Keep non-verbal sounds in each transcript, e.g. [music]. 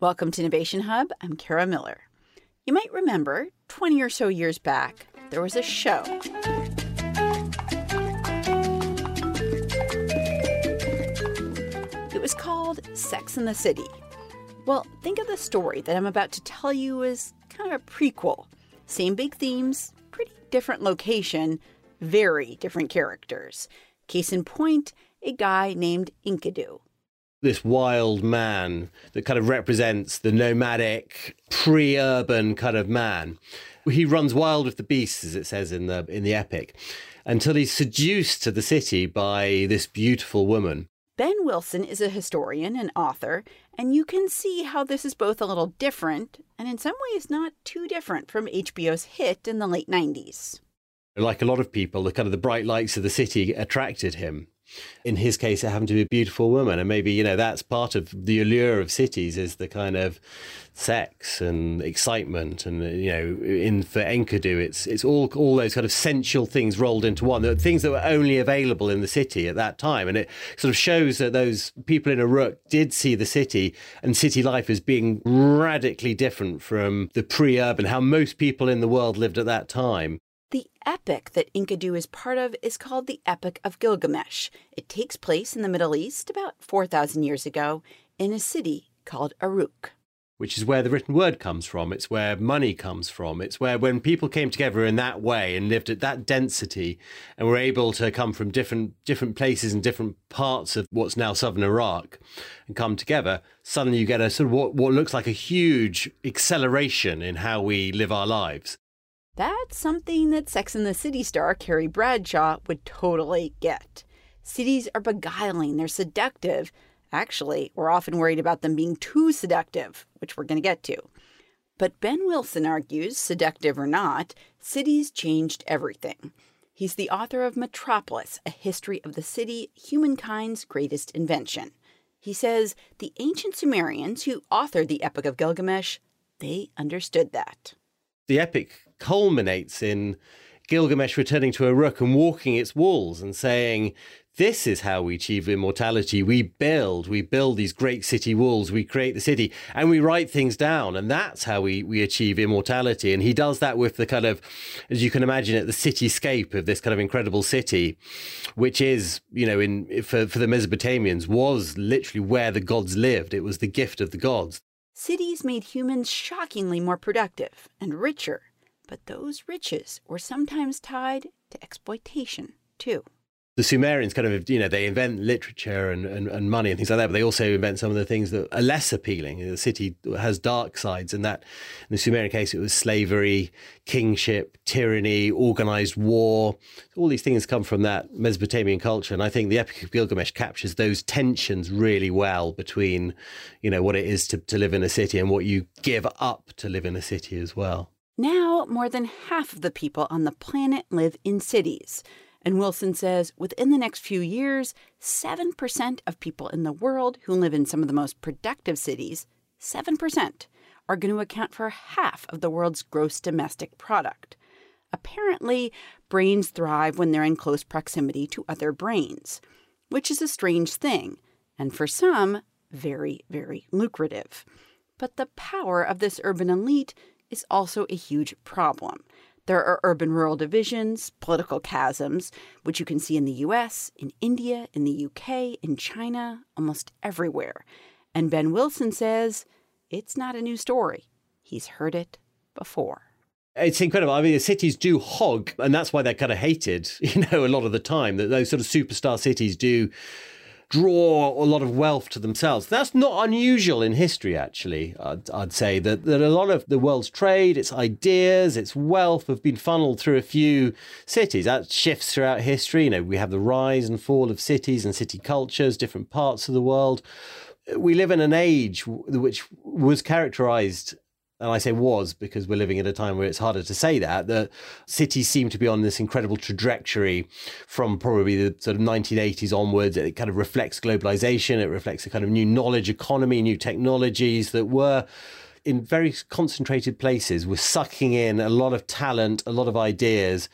Welcome to Innovation Hub. I'm Kara Miller. You might remember 20 or so years back, there was a show. It was called Sex and the City. Well, think of the story that I'm about to tell you as kind of a prequel. Same big themes, pretty different location, very different characters. Case in point, a guy named Enkidu this wild man that kind of represents the nomadic, pre-urban kind of man. He runs wild with the beasts, as it says in the in the epic, until he's seduced to the city by this beautiful woman. Ben Wilson is a historian and author, and you can see how this is both a little different and in some ways not too different from HBO's hit in the late 90s. Like a lot of people, the kind of the bright lights of the city attracted him. In his case, it happened to be a beautiful woman, and maybe you know that's part of the allure of cities is the kind of sex and excitement, and uh, you know, in for Enkidu, it's it's all all those kind of sensual things rolled into one. The things that were only available in the city at that time, and it sort of shows that those people in Uruk did see the city and city life as being radically different from the pre-urban, how most people in the world lived at that time. The epic that Enkidu is part of is called the Epic of Gilgamesh. It takes place in the Middle East about 4,000 years ago in a city called Uruk. Which is where the written word comes from. It's where money comes from. It's where when people came together in that way and lived at that density and were able to come from different different places and different parts of what's now southern Iraq and come together, suddenly you get a sort of what, what looks like a huge acceleration in how we live our lives. That's something that Sex and the City star Carrie Bradshaw would totally get. Cities are beguiling, they're seductive. Actually, we're often worried about them being too seductive, which we're going to get to. But Ben Wilson argues, seductive or not, cities changed everything. He's the author of Metropolis, a history of the city, humankind's greatest invention. He says the ancient Sumerians who authored the Epic of Gilgamesh, they understood that. The epic culminates in Gilgamesh returning to Uruk and walking its walls and saying, This is how we achieve immortality. We build, we build these great city walls, we create the city, and we write things down. And that's how we, we achieve immortality. And he does that with the kind of, as you can imagine it, the cityscape of this kind of incredible city, which is, you know, in for, for the Mesopotamians, was literally where the gods lived. It was the gift of the gods. Cities made humans shockingly more productive and richer but those riches were sometimes tied to exploitation, too. The Sumerians kind of, you know, they invent literature and, and, and, money and things like that, but they also invent some of the things that are less appealing. The city has dark sides, and that, in the Sumerian case, it was slavery, kingship, tyranny, organized war. All these things come from that Mesopotamian culture. And I think the Epic of Gilgamesh captures those tensions really well between, you know, what it is to, to live in a city and what you give up to live in a city as well. Now, more than half of the people on the planet live in cities. And Wilson says within the next few years, 7% of people in the world who live in some of the most productive cities, 7%, are going to account for half of the world's gross domestic product. Apparently, brains thrive when they're in close proximity to other brains, which is a strange thing, and for some, very, very lucrative. But the power of this urban elite is also a huge problem. There are urban rural divisions, political chasms, which you can see in the US, in India, in the UK, in China, almost everywhere. And Ben Wilson says it's not a new story. He's heard it before. It's incredible. I mean, the cities do hog, and that's why they're kind of hated, [laughs] you know, a lot of the time. That those sort of superstar cities do draw a lot of wealth to themselves. That's not unusual in history, actually. I'd, I'd, say that, that a lot of the world's trade, its ideas, its wealth have been funneled through a few cities. That shifts throughout history. You know, we have the rise and fall of cities and city cultures, different parts of the world. We live in an age which was characterized and I say was because we're living at a time where it's harder to say that, the cities seem to be on this incredible trajectory from probably the sort of 1980s onwards. It kind of reflects globalization, it reflects a kind of new knowledge economy, new technologies that were in very concentrated places, were sucking in a lot of talent, a lot of ideas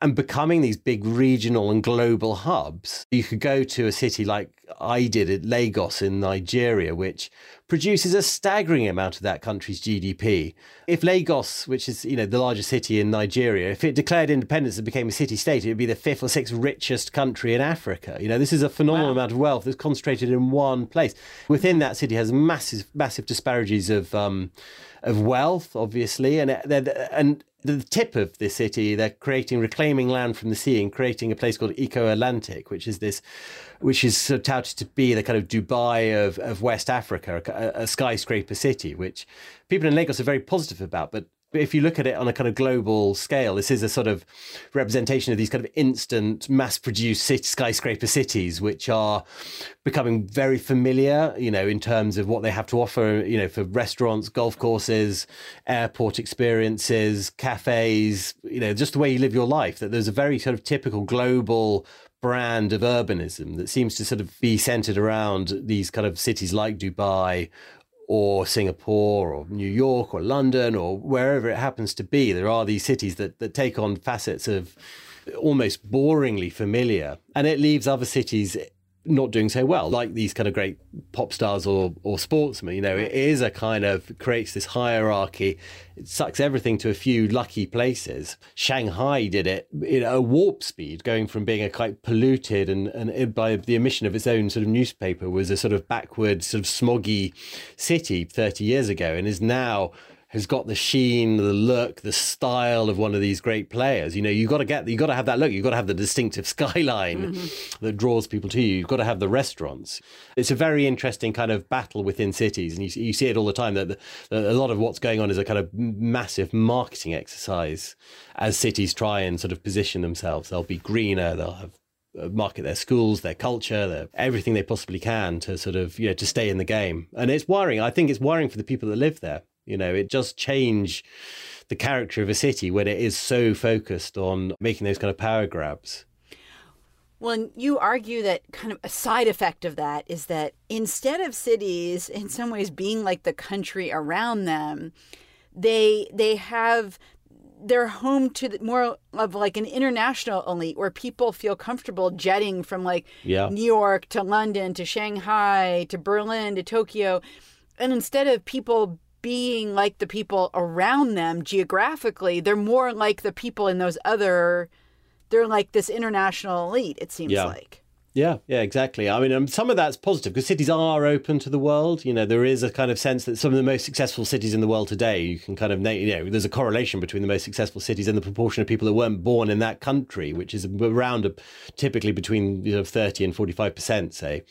and becoming these big regional and global hubs. You could go to a city like I did at Lagos in Nigeria, which produces a staggering amount of that country's GDP. If Lagos, which is you know the largest city in Nigeria, if it declared independence and became a city state, it would be the fifth or sixth richest country in Africa. You know, this is a phenomenal wow. amount of wealth that's concentrated in one place. Within that city has massive, massive disparities of um, of wealth, obviously, and and the tip of this city, they're creating, reclaiming land from the sea and creating a place called Eko Atlantic, which is this, which is sort of touted to be the kind of Dubai of, of West Africa, a, a skyscraper city, which people in Lagos are very positive about. But if you look at it on a kind of global scale, this is a sort of representation of these kind of instant, mass-produced skyscraper cities, which are becoming very familiar, you know, in terms of what they have to offer, you know, for restaurants, golf courses, airport experiences, cafes, you know, just the way you live your life. That there's a very sort of typical global brand of urbanism that seems to sort of be centered around these kind of cities like Dubai or Singapore or New York or London or wherever it happens to be. There are these cities that, that take on facets of almost boringly familiar, and it leaves other cities not doing so well, like these kind of great pop stars or or sportsmen. You know, it is a kind of creates this hierarchy. It sucks everything to a few lucky places. Shanghai did it at a warp speed, going from being a quite polluted and and by the emission of its own sort of newspaper was a sort of backward, sort of smoggy city 30 years ago, and is now has got the sheen, the look, the style of one of these great players. You know, you got to get, you got to have that look. You've got to have the distinctive [laughs] skyline mm-hmm. that draws people to you. You've got to have the restaurants. It's a very interesting kind of battle within cities, and you, you see it all the time. That, that a lot of what's going on is a kind of massive marketing exercise as cities try and sort of position themselves. They'll be greener. They'll have uh, market their schools, their culture, their, everything they possibly can to sort of you know to stay in the game. And it's worrying. I think it's worrying for the people that live there. You know, it does change the character of a city when it is so focused on making those kind of power grabs. Well, and you argue that kind of a side effect of that is that instead of cities in some ways being like the country around them, they they have they're home to the, more of like an international elite where people feel comfortable jetting from like yeah. New York to London to Shanghai to Berlin to Tokyo. And instead of people being like the people around them geographically, they're more like the people in those other, they're like this international elite, it seems yeah. like. Yeah, yeah, exactly. I mean, um, some of that's positive because cities are open to the world. You know, there is a kind of sense that some of the most successful cities in the world today, you can kind of, you know, there's a correlation between the most successful cities and the proportion of people that weren't born in that country, which is around a, typically between you know, 30 and 45%, say.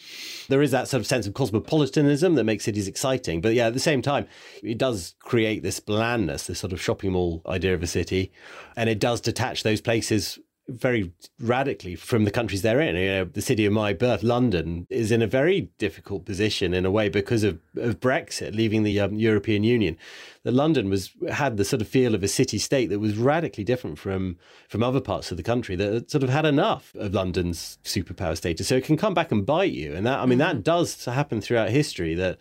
There is that sort of sense of cosmopolitanism that makes cities exciting. But yeah, at the same time, it does create this blandness, this sort of shopping mall idea of a city. And it does detach those places very radically from the countries they're in. You know, the city of my birth, London, is in a very difficult position in a way because of, of Brexit, leaving the um, European Union. That London was had the sort of feel of a city state that was radically different from from other parts of the country that sort of had enough of London's superpower status. So it can come back and bite you, and that I mean mm-hmm. that does happen throughout history. That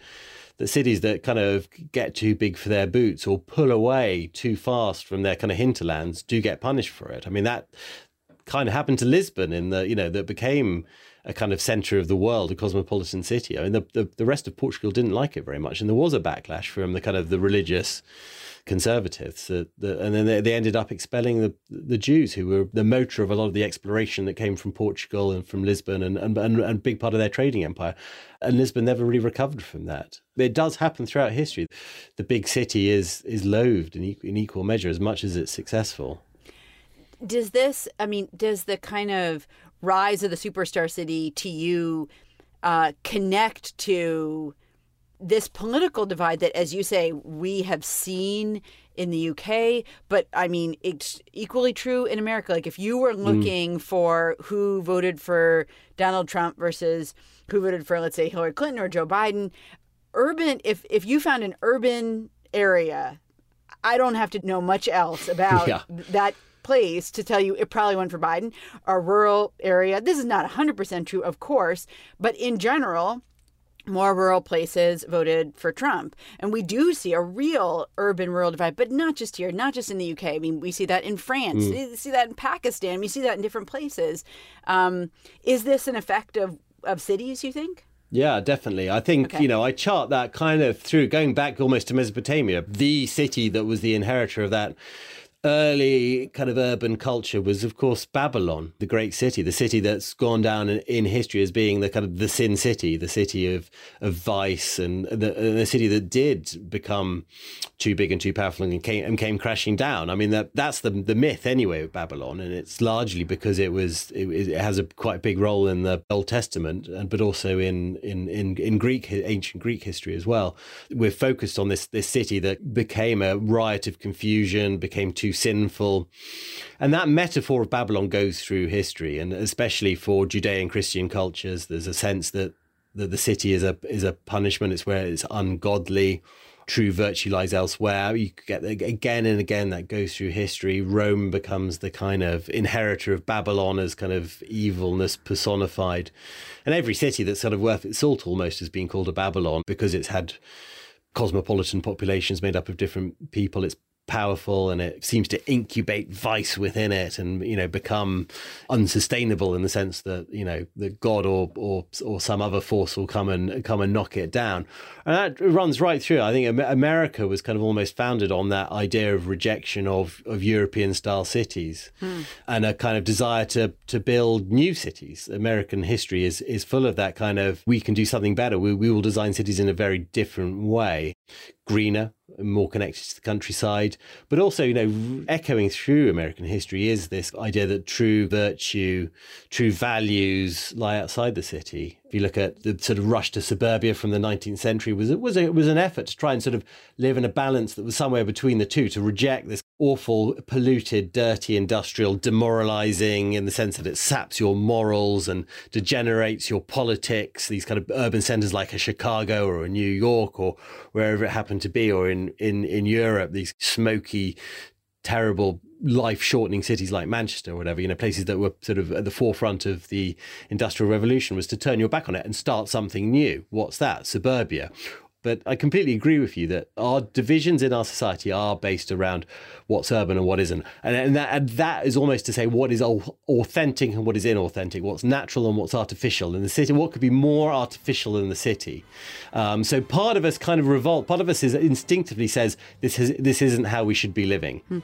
the cities that kind of get too big for their boots or pull away too fast from their kind of hinterlands do get punished for it. I mean that kind of happened to Lisbon in the you know that became a kind of center of the world, a cosmopolitan city. I mean, the, the, the rest of Portugal didn't like it very much, and there was a backlash from the kind of the religious conservatives, and then they, they ended up expelling the the Jews, who were the motor of a lot of the exploration that came from Portugal and from Lisbon, and and and, and big part of their trading empire. And Lisbon never really recovered from that. It does happen throughout history. The big city is is loathed in equal measure as much as it's successful does this i mean does the kind of rise of the superstar city to you uh, connect to this political divide that as you say we have seen in the UK but I mean it's equally true in America like if you were mm. looking mm. for who voted for Donald Trump versus who voted for let's say Hillary Clinton or Joe Biden urban if if you found an urban area I don't have to know much else about [laughs] yeah. that place to tell you it probably went for Biden. A rural area, this is not 100% true, of course, but in general, more rural places voted for Trump. And we do see a real urban rural divide, but not just here, not just in the UK. I mean, we see that in France, mm. we see that in Pakistan, we see that in different places. Um, is this an effect of of cities, you think? Yeah, definitely. I think, Okay. you know, I chart that kind of through going back almost to Mesopotamia. The city that was the inheritor of that early kind of urban culture was, of course, Babylon, the great city, the city that's gone down in, history as being the kind of the sin city, the city of, of vice, and the, and the city that did become too big and too powerful and came, and came crashing down. I mean, that that's the the myth anyway of Babylon, and it's largely because it was it, it has a quite big role in the Old Testament, and but also in in in, in Greek ancient Greek history as well. We're focused on this this city that became a riot of confusion, became too sinful, and that metaphor of Babylon goes through history, and especially for Judean Christian cultures, there's a sense that that the city is a is a punishment. It's where it's ungodly. True virtue lies elsewhere. You get again and again that goes through history. Rome becomes the kind of inheritor of Babylon as kind of evilness personified, and every city that's sort of worth its salt almost has been called a Babylon because it's had cosmopolitan populations made up of different people. It's powerful and it seems to incubate vice within it and you know become unsustainable in the sense that you know that god or or or some other force will come and come and knock it down. And that runs right through. I think america was kind of almost founded on that idea of rejection of of european style cities hmm. and a kind of desire to to build new cities. American history is is full of that kind of we can do something better. We, we will design cities in a very different way greener and more connected to the countryside. But also you know echoing through american history is this idea that true virtue true values lie outside the city. If you look at the sort of rush to suburbia from the 19th century was it was it was an effort to try and sort of live in a balance that was somewhere between the two to reject this awful polluted dirty industrial demoralizing in the sense that it saps your morals and degenerates your politics these kind of urban centers like a chicago or a new york or wherever it happened to be or in in in europe these smoky terrible life shortening cities like Manchester or whatever, you know, places that were sort of at the forefront of the industrial revolution was to turn your back on it and start something new. What's that? Suburbia. But I completely agree with you that our divisions in our society are based around what's urban and what isn't. And, and, that, and that is almost to say what is authentic and what is inauthentic, what's natural and what's artificial. In the city, what could be more artificial than the city? Um, so part of us kind of revolt, part of us is instinctively says this, is, this isn't how we should be living. Hmm.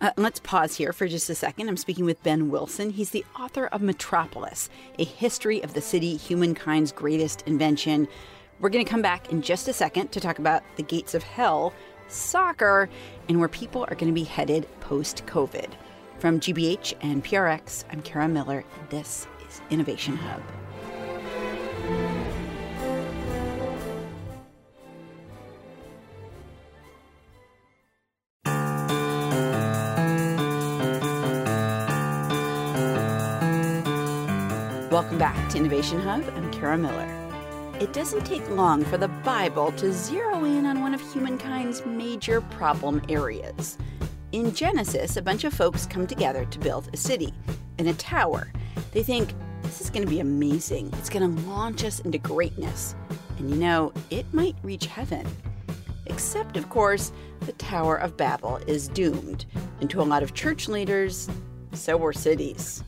Uh, let's pause here for just a second. I'm speaking with Ben Wilson. He's the author of Metropolis, a history of the city, humankind's greatest invention. We're going to come back in just a second to talk about the gates of hell, soccer, and where people are going to be headed post COVID. From GBH and PRX, I'm Kara Miller, this is Innovation Hub. Welcome back to Innovation Hub. I'm Kara Miller. It doesn't take long for the Bible to zero in on one of humankind's major problem areas. In Genesis, a bunch of folks come together to build a city and a tower. They think, this is going to be amazing. It's going to launch us into greatness. And you know, it might reach heaven. Except, of course, the Tower of Babel is doomed. And to a lot of church leaders, so were cities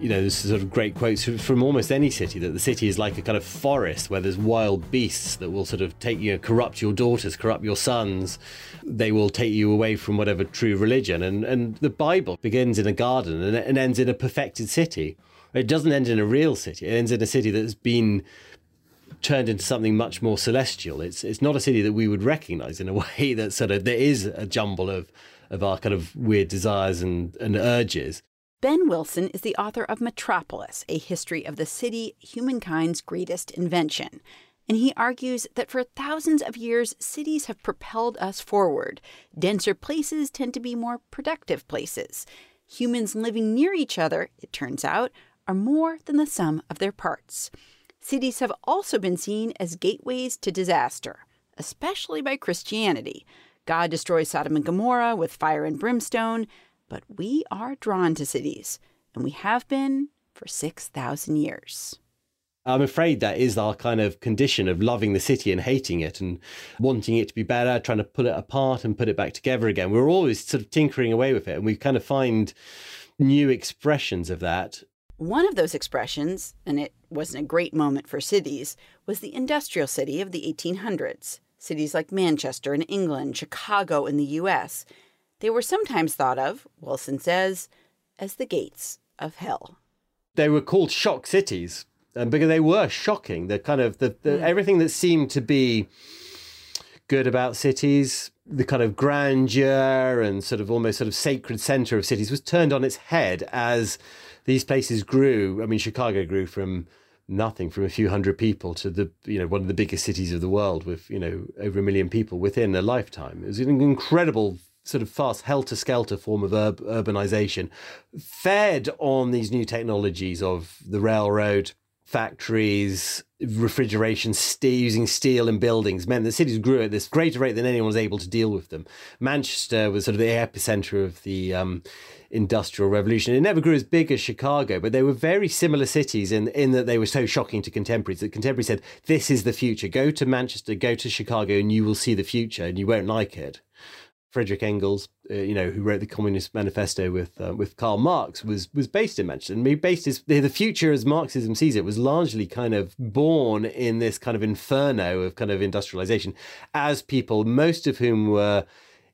you know, there's sort of great quotes from almost any city that the city is like a kind of forest where there's wild beasts that will sort of take you, corrupt your daughters, corrupt your sons. They will take you away from whatever true religion. And, and the Bible begins in a garden and, and ends in a perfected city. It doesn't end in a real city, it ends in a city that's been turned into something much more celestial. It's it's not a city that we would recognize in a [laughs] way that sort of there is a jumble of of our kind of weird desires and, and urges. Ben Wilson is the author of Metropolis, a history of the city, humankind's greatest invention. And he argues that for thousands of years, cities have propelled us forward. Denser places tend to be more productive places. Humans living near each other, it turns out, are more than the sum of their parts. Cities have also been seen as gateways to disaster, especially by Christianity. God destroys Sodom and Gomorrah with fire and brimstone but we are drawn to cities, and we have been for 6,000 years. I'm afraid that is our kind of condition of loving the city and hating it and wanting it to be better, trying to pull it apart and put it back together again. We're always sort of tinkering away with it, and we kind of find new expressions of that. One of those expressions, and it wasn't a great moment for cities, was the industrial city of the 1800s. Cities like Manchester in England, Chicago in the US. They were sometimes thought of, Wilson says, as the gates of hell. They were called shock cities um, because they were shocking. The kind of the, the mm. everything that seemed to be good about cities, the kind of grandeur and sort of almost sort of sacred center of cities was turned on its head as these places grew. I mean, Chicago grew from nothing from a few hundred people to the you know one of the biggest cities of the world with you know over a million people within a lifetime. It was an incredible sort of fast helter skelter form of ur- urbanization, fed on these new technologies of the railroad, factories, refrigeration, steel, using steel in buildings meant that cities grew at this greater rate than anyone was able to deal with them. Manchester was sort of the epicenter of the um, industrial revolution. It never grew as big as Chicago, but they were very similar cities in, in that they were so shocking to contemporaries that contemporaries said, This is the future. Go to Manchester, go to Chicago, and you will see the future, and you won't like it. Frederick Engels, uh, you know, who wrote the Communist Manifesto with uh, with Karl Marx, was was based in Manchester. And he based his the future as Marxism sees it was largely kind of born in this kind of inferno of kind of industrialization, as people, most of whom were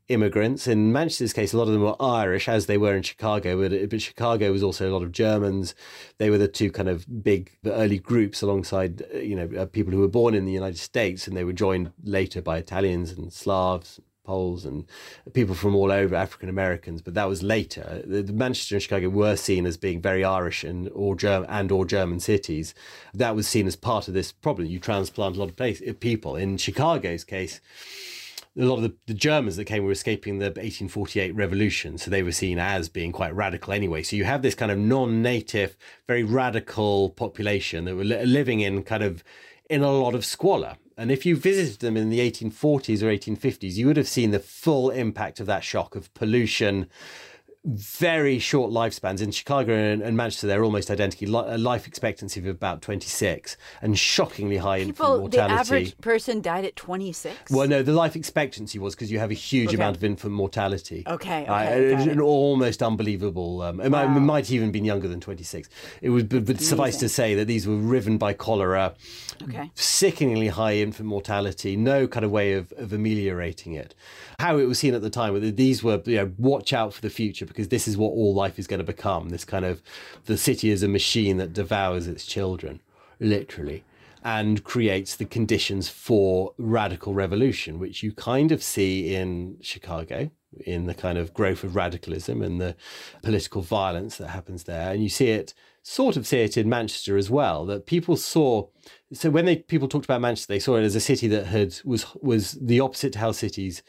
immigrants. In Manchester's case, a lot of them were Irish, as they were in Chicago. But, but Chicago was also a lot of Germans. They were the two kind of big early groups alongside, uh, you know, uh, people who were born in the United States, and they were joined later by Italians and Slavs, Poles and people from all over, African Americans, but that was later. The, the Manchester and Chicago were seen as being very Irish and or German and or German cities. That was seen as part of this problem. You transplant a lot of place, uh, people. In Chicago's case, a lot of the, the, Germans that came were escaping the 1848 revolution, so they were seen as being quite radical anyway. So you have this kind of non-native, very radical population that were li- living in kind of in a lot of squalor. And if you visited them in the 1840s or 1850s, you would have seen the full impact of that shock of pollution, very short lifespans. In Chicago and, and Manchester, they're almost identical. A life expectancy of about 26 and shockingly high People, infant mortality. The average person died at 26? Well, no, the life expectancy was because you have a huge okay. amount of infant mortality. Okay, okay. Uh, an almost unbelievable. Um, it, wow. might, it might even been younger than 26. It was, but, but suffice to say that these were riven by cholera, okay. sickeningly high infant mortality, no kind of way of, of ameliorating it. How it was seen at the time, these were, you know, watch out for the future because this is what all life is going to become this kind of the city is a machine that devours its children, literally, and creates the conditions for radical revolution, which you kind of see in Chicago. In the kind of growth of radicalism and the political violence that happens there. And you see it sort of see it in Manchester as well. That people saw, so when they people talked about Manchester, they saw it as a city that had was was the opposite to how cities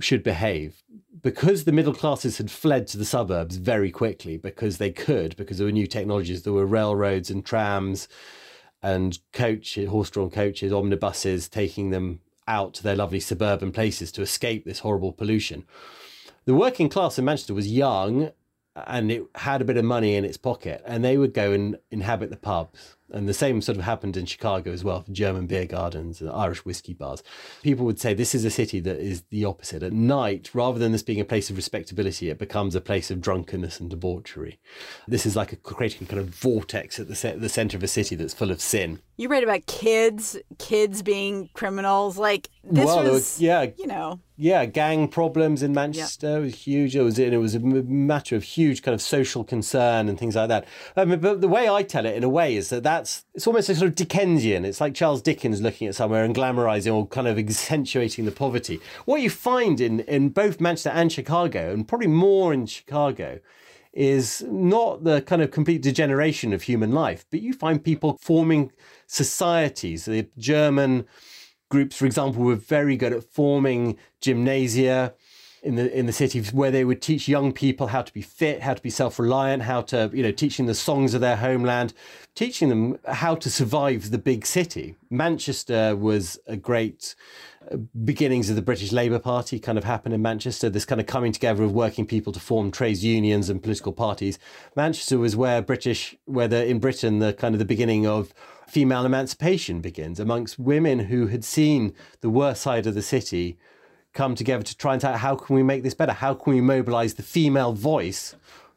should behave. Because the middle classes had fled to the suburbs very quickly because they could because there were new technologies there were railroads and trams and coach horse-drawn coaches omnibuses taking them out to their lovely suburban places to escape this horrible pollution. The working class in manchester was young and it had a bit of money in its pocket and they would go and inhabit the pubs and the same sort of happened in Chicago as well, for German beer gardens and Irish whiskey bars. People would say this is a city that is the opposite. At night, rather than this being a place of respectability, it becomes a place of drunkenness and debauchery. This is like a, creating a kind of vortex at the, the center of a city that's full of sin. You write about kids, kids being criminals. Like this well, was, was, yeah, you know, yeah, gang problems in Manchester yep. was huge. It was, it was a matter of huge kind of social concern and things like that. I mean, but the way I tell it, in a way, is that that's it's almost a sort of Dickensian. It's like Charles Dickens looking at somewhere and glamorizing or kind of accentuating the poverty. What you find in in both Manchester and Chicago, and probably more in Chicago, is not the kind of complete degeneration of human life, but you find people forming societies. The German groups, for example, were very good at forming gymnasia in the in the cities where they would teach young people how to be fit, how to be self-reliant, how to you know teaching the songs of their homeland, teaching them how to survive the big city. Manchester was a great uh, beginnings of the British Labour Party kind of happened in Manchester. This kind of coming together of working people to form trades unions and political parties. Manchester was where British, where the, in Britain the kind of the beginning of female emancipation begins amongst women who had seen the worst side of the city come together to try and say how can we make this better? How can we mobilize the female voice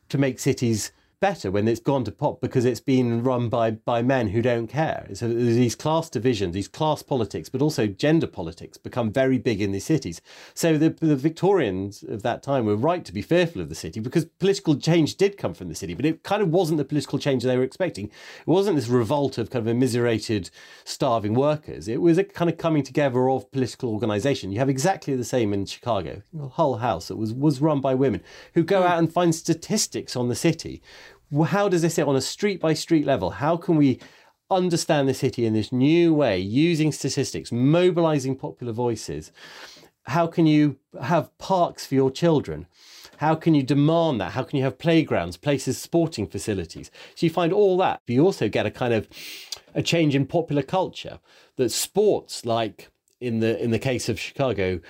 to make cities better when it's gone to pop because it's been run by by men who don't care. So these class divisions, these class politics, but also gender politics become very big in these cities. So the, the Victorians of that time were right to be fearful of the city because political change did come from the city, but it kind of wasn't the political change they were expecting. It wasn't this revolt of kind of immiserated, starving workers. It was a kind of coming together of political organisation. You have exactly the same in Chicago. Hull House that was was run by women who go hmm. out and find statistics on the city how does this sit on a street by street level? How can we understand the city in this new way, using statistics, mobilizing popular voices? How can you have parks for your children? How can you demand that? How can you have playgrounds, places, sporting facilities? So you find all that. But you also get a kind of a change in popular culture that sports, like in the in the case of Chicago,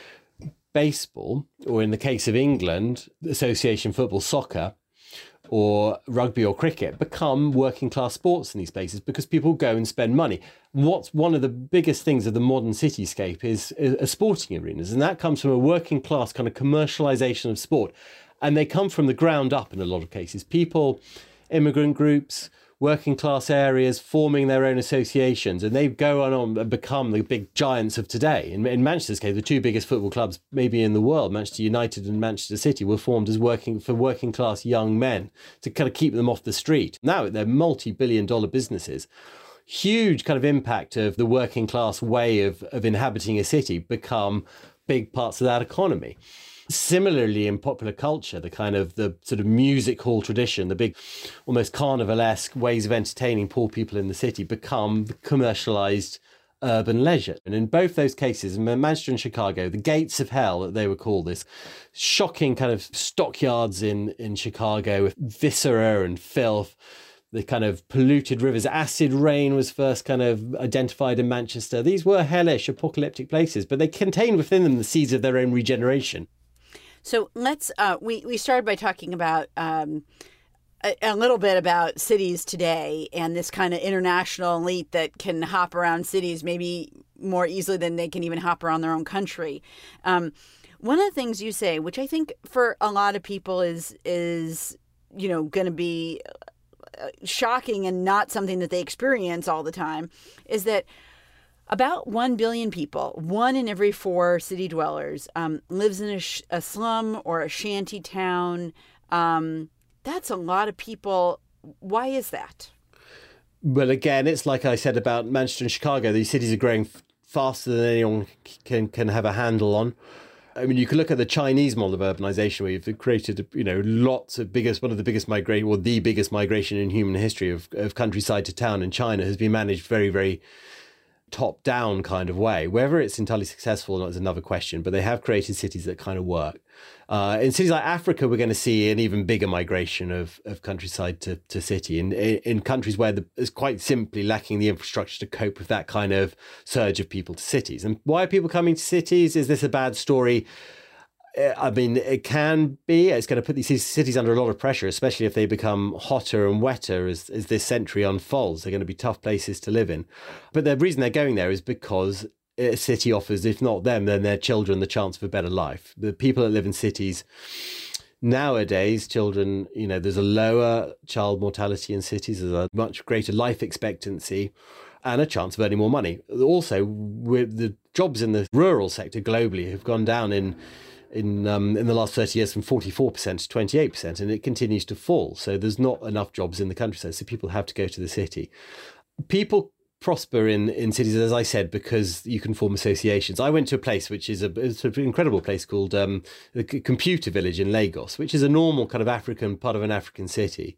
baseball, or in the case of England, association football, soccer, or rugby or cricket become working class sports in these places because people go and spend money. What's one of the biggest things of the modern cityscape is, is sporting arenas, and that comes from a working class kind of commercialization of sport. And they come from the ground up in a lot of cases. People, immigrant groups, working class areas forming their own associations, and they go on and become the big giants of today. In, in, Manchester's case, the two biggest football clubs maybe in the world, Manchester United and Manchester City, were formed as working for working class young men to kind of keep them off the street. Now they're multi-billion dollar businesses. Huge kind of impact of the working class way of, of inhabiting a city become big parts of that economy. Similarly, in popular culture, the kind of the sort of music hall tradition, the big, almost carnivalesque ways of entertaining poor people in the city become commercialized urban leisure. And in both those cases, in Manchester and Chicago, the gates of hell that they would call this, shocking kind of stockyards in, in Chicago with viscera and filth, the kind of polluted rivers. Acid rain was first kind of identified in Manchester. These were hellish, apocalyptic places, but they contained within them the seeds of their own regeneration. So let's uh, we we started by talking about. Um, a, a little bit about cities today and this kind of international elite that can hop around cities maybe more easily than they can even hop around their own country. Um, one of the things you say, which I think for a lot of people is is you know going to be uh, shocking and not something that they experience all the time, is that about 1 billion people, one in every four city dwellers, um, lives in a, sh- a, slum or a shanty town. Um, that's a lot of people. Why is that? Well, again, it's like I said about Manchester and Chicago. These cities are growing f- faster than anyone can can have a handle on. I mean, you can look at the Chinese model of urbanization, where you've created, you know, lots of biggest, one of the biggest migration, or the biggest migration in human history of, of countryside to town in China has been managed very, very top down kind of way. Whether it's entirely successful or not is another question, but they have created cities that kind of work. Uh, in cities like Africa, we're going to see an even bigger migration of, of countryside to, to city. In, in countries where there's quite simply lacking the infrastructure to cope with that kind of surge of people to cities. And why are people coming to cities? Is this a bad story? Eh, I mean, it can be. It's going to put these cities under a lot of pressure, especially if they become hotter and wetter as, as this century unfolds. They're going to be tough places to live in. But the reason they're going there is because a city offers, if not them, then their children the chance of a better life. The people that live in cities nowadays, children, you know, there's a lower child mortality in cities, there's a much greater life expectancy and a chance of earning more money. Also, with the jobs in the rural sector globally have gone down in in um, in the last 30 years from 44% to 28%, and it continues to fall. So there's not enough jobs in the countryside, so people have to go to the city. People prosper in, in cities, as I said, because you can form associations. I went to a place which is a, it's an incredible place called um, the Computer Village in Lagos, which is a normal kind of African part of an African city.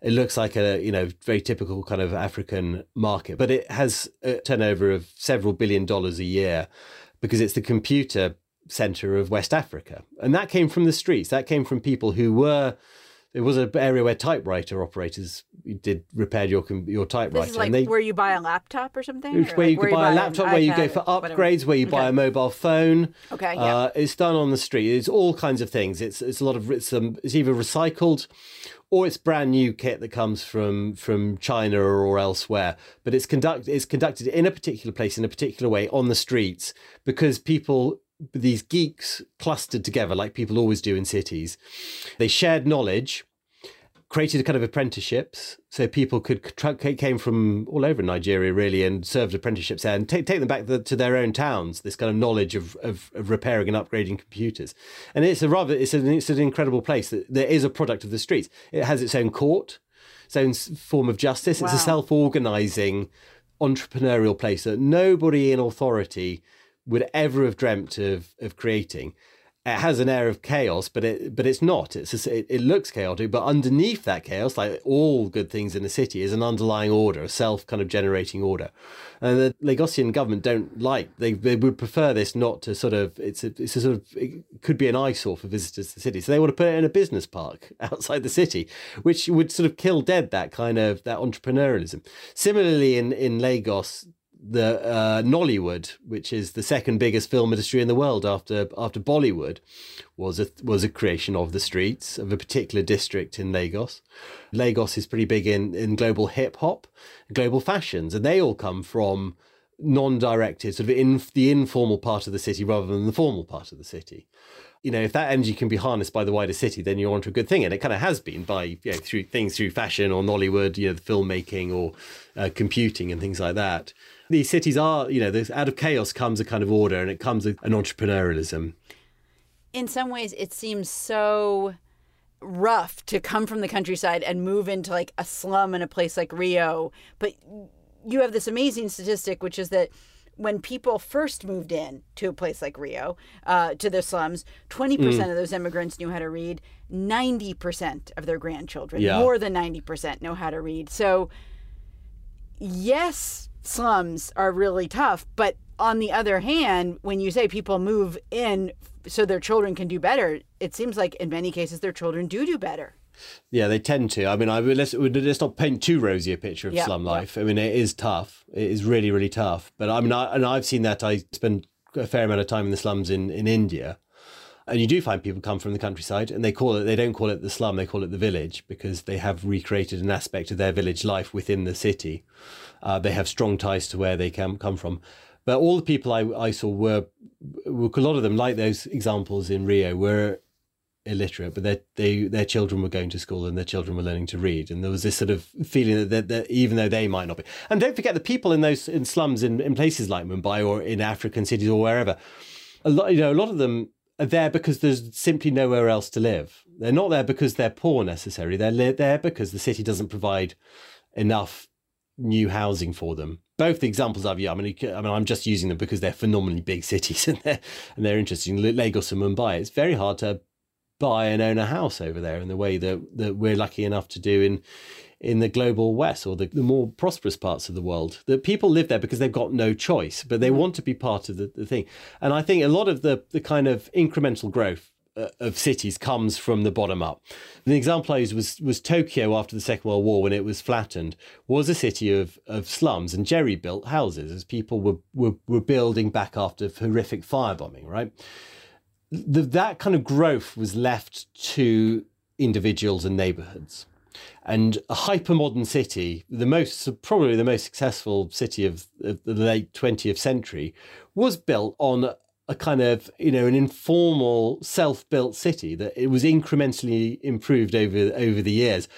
It looks like a you know very typical kind of African market, but it has a turnover of several billion dollars a year because it's the computer center of West Africa. And that came from the streets. That came from people who were it was an area where typewriter operators did repair your your typewriter. This is like they, where you buy a laptop or something. Or where you could buy, buy, a laptop, where you go for upgrades, whatever. where you okay. buy a mobile phone. Okay, yeah. Uh, it's done on the street. It's all kinds of things. It's it's a lot of it's um, it's either recycled or it's brand new kit that comes from from China or elsewhere. But it's conduct it's conducted in a particular place in a particular way on the streets because people these geeks clustered together like people always do in cities. They shared knowledge created a kind of apprenticeships so people could came from all over Nigeria really and served apprenticeships there and take, take them back to, to their own towns this kind of knowledge of, of, of, repairing and upgrading computers and it's a rather it's an, it's an incredible place that there is a product of the streets it has its own court its own form of justice wow. it's a self-organizing entrepreneurial place that nobody in authority would ever have dreamt of of creating it has an air of chaos, but it but it's not. It's just, it, it looks chaotic, but underneath that chaos, like all good things in a city, is an underlying order, a self kind of generating order. And the Lagosian government don't like. They they would prefer this not to sort of. It's a it's a sort of it could be an eyesore for visitors to the city. So they want to put it in a business park [laughs] outside the city, which would sort of kill dead that kind of that entrepreneurialism. Similarly, in in Lagos, the uh, Nollywood, which is the second biggest film industry in the world after after Bollywood, was a was a creation of the streets of a particular district in Lagos. Lagos is pretty big in in global hip hop, global fashions, and they all come from non-directed sort of in the informal part of the city rather than the formal part of the city you know, if that energy can be harnessed by the wider city, then you're onto a good thing. And it kind of has been by, you know, through things through fashion or Nollywood, you know, the filmmaking or uh, computing and things like that. These cities are, you know, out of chaos comes a kind of order and it comes with an entrepreneurialism. In some ways, it seems so rough to come from the countryside and move into like a slum in a place like Rio. But you have this amazing statistic, which is that when people first moved in to a place like Rio, uh, to the slums, 20% mm. of those immigrants knew how to read. 90% of their grandchildren, yeah. more than 90%, know how to read. So, yes, slums are really tough. But on the other hand, when you say people move in so their children can do better, it seems like in many cases their children do do better. Yeah, they tend to. I mean, I let's let's not paint too rosy a picture of yeah, slum life. Yeah. I mean, it is tough. It is really, really tough. But I mean, I, and I've seen that. I spend a fair amount of time in the slums in in India, and you do find people come from the countryside, and they call it. They don't call it the slum. They call it the village because they have recreated an aspect of their village life within the city. Uh, they have strong ties to where they come come from. But all the people I, I saw were, were a lot of them, like those examples in Rio, were illiterate, but their they their children were going to school and their children were learning to read, and there was this sort of feeling that, that, even though they might not be, and don't forget the people in those in slums in, in places like Mumbai or in African cities or wherever, a lot you know a lot of them are there because there's simply nowhere else to live. They're not there because they're poor necessarily. They're there because the city doesn't provide enough new housing for them. Both the examples I've used, I mean, I mean, I'm just using them because they're phenomenally big [laughs] cities and they're and they're interesting. Lagos and Mumbai. It's very hard to buy and own a house over there in the way that, that we're lucky enough to do in in the global west or the, the more prosperous parts of the world that people live there because they've got no choice but they mm. want to be part of the, the thing and i think a lot of the, the kind of incremental growth Uh, of cities comes from the bottom up. The example I used was was Tokyo after the Second World War when it was flattened was a city of, of slums and jerry built houses as people were, were were building back after horrific firebombing, right? the, that kind of growth was left to individuals and neighborhoods. And a hypermodern city, the most probably the most successful city of, of the late 20th century, was built on a kind of you know an informal self-built city that it was incrementally improved over over the years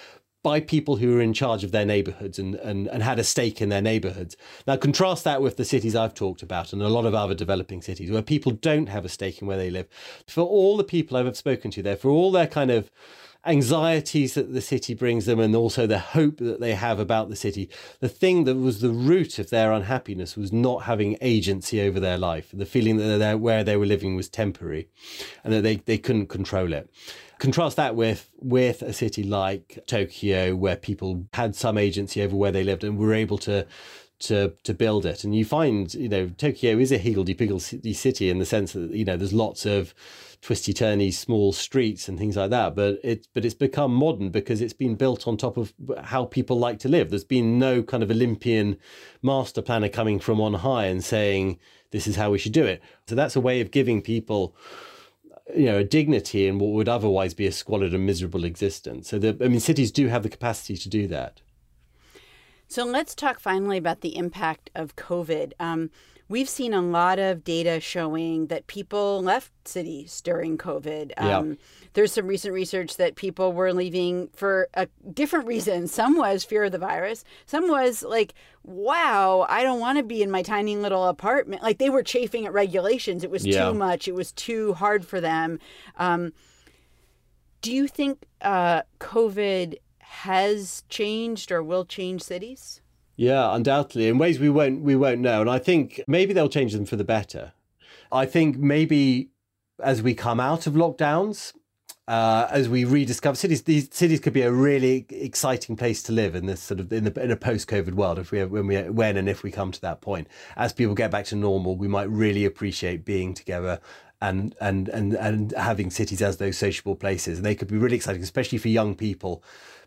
by people who were in charge of their neighborhoods and, and, and had a stake in their neighborhoods. Now, contrast that with the cities I've talked about and a lot of other developing cities where people don't have a stake in where they live. For all the people I've spoken to there, for all their kind of anxieties that the city brings them and also the hope that they have about the city, the thing that was the root of their unhappiness was not having agency over their life, the feeling that where they were living was temporary and that they, they couldn't control it. Contrast that with with a city like Tokyo, where people had some agency over where they lived and were able to to to build it. And you find, you know, Tokyo is a higgledy piggledy city in the sense that you know there's lots of twisty turny small streets and things like that. But it but it's become modern because it's been built on top of how people like to live. There's been no kind of Olympian master planner coming from on high and saying this is how we should do it. So that's a way of giving people you know a dignity in what would otherwise be a squalid and miserable existence. So the, I mean, cities do have the capacity to do that. So let's talk finally about the impact of COVID. Um, We've seen a lot of data showing that people left cities during COVID. Um, There's some recent research that people were leaving for a different [laughs] reason. Some was fear of the virus. Some was like, wow, I don't want to be in my tiny little apartment. Like they were chafing at regulations. It was Yeah. too much. It was too hard for them. Um, do you think uh, COVID has changed or will change cities? Yeah, undoubtedly, in ways we won't we won't know, and I think maybe they'll change them for the better. I think maybe as we come out of lockdowns, uh, as we rediscover cities, these cities could be a really exciting place to live in this sort of in, the, in a post-COVID world. If we when we when and if we come to that point, as people get back to normal, we might really appreciate being together and and and and having cities as those sociable places, and they could be really exciting, especially for young people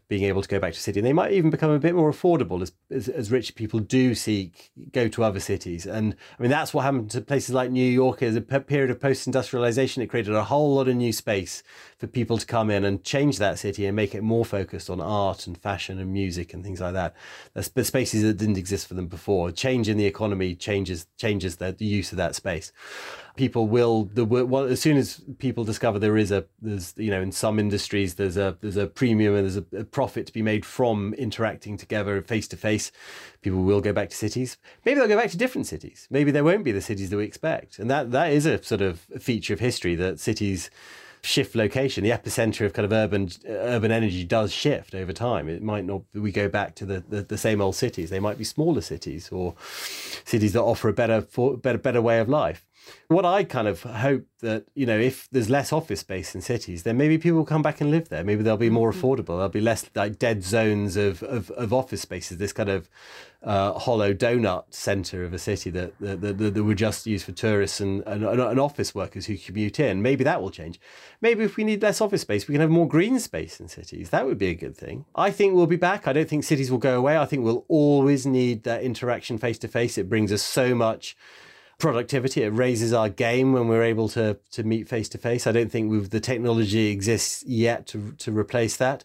being able to go back to city. And they might even become a bit more affordable as, as, as rich people do seek, go to other cities. And I mean, that's what happened to places like New York as a period of post industrialization. It created a whole lot of new space for people to come in and change that city and make it more focused on art and fashion and music and things like that. That's the spaces that didn't exist for them before. Change in the economy changes changes the, the use of that space people will the well, as soon as people discover there is a there's you know in some industries there's a there's a premium and there's a, a profit to be made from interacting together face to face people will go back to cities. Maybe they'll go back to different cities. Maybe there won't be the cities that we expect. And that that is a sort of feature of history that cities shift location. The epicenter of kind of urban urban energy does shift over time. It might not we go back to the, the, the same old cities. They might be smaller cities or cities that offer a better for, better better way of life what I kind of hope that, you know, if there's less office space in cities, then maybe people will come back and live there. Maybe they'll be more affordable. There'll be less like dead zones of, of, of office spaces, this kind of uh, hollow donut center of a city that, that, that, that were just used for tourists and, and, and office workers who commute in. Maybe that will change. Maybe if we need less office space, we can have more green space in cities. That would be a good thing. I think we'll be back. I don't think cities will go away. I think we'll always need that interaction face to face. It brings us so much productivity. It raises our game when we're able to to meet face to face. I don't think the technology exists yet to to replace that.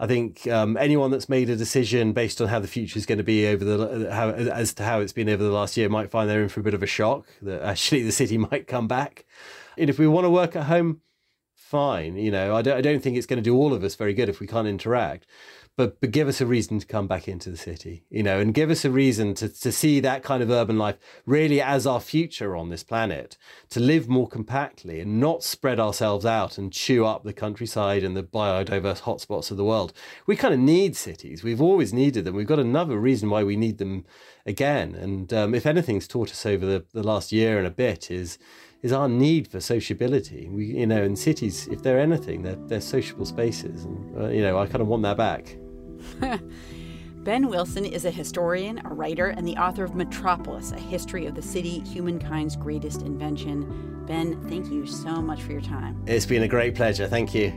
I think um, anyone that's made a decision based on how the future is going to be over the how as to how it's been over the last year might find they're in for a bit of a shock that actually the city [laughs] might come back. And if we want to work at home, fine. You know, I don't, I don't think it's going to do all of us very good if we can't interact but but give us a reason to come back into the city, you know, and give us a reason to, to see that kind of urban life really as our future on this planet, to live more compactly and not spread ourselves out and chew up the countryside and the biodiverse hotspots of the world. We kind of need cities. We've always needed them. We've got another reason why we need them again. And um, if anything's taught us over the, the last year and a bit is is our need for sociability. We, you know, in cities, if they're anything, they're, they're sociable spaces, and uh, you know, I kind of want that back. [laughs] Ben Wilson is a historian, a writer, and the author of Metropolis, a history of the city, humankind's greatest invention. Ben, thank you so much for your time. It's been a great pleasure. Thank you.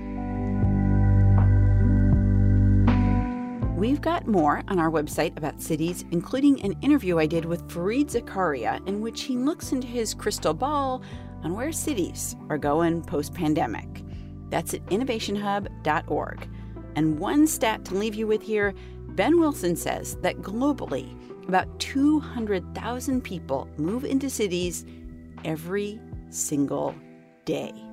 We've got more on our website about cities, including an interview I did with Fareed Zakaria, in which he looks into his crystal ball on where cities are going post pandemic. That's at innovationhub.org. And one stat to leave you with here Ben Wilson says that globally, about 200,000 people move into cities every single day.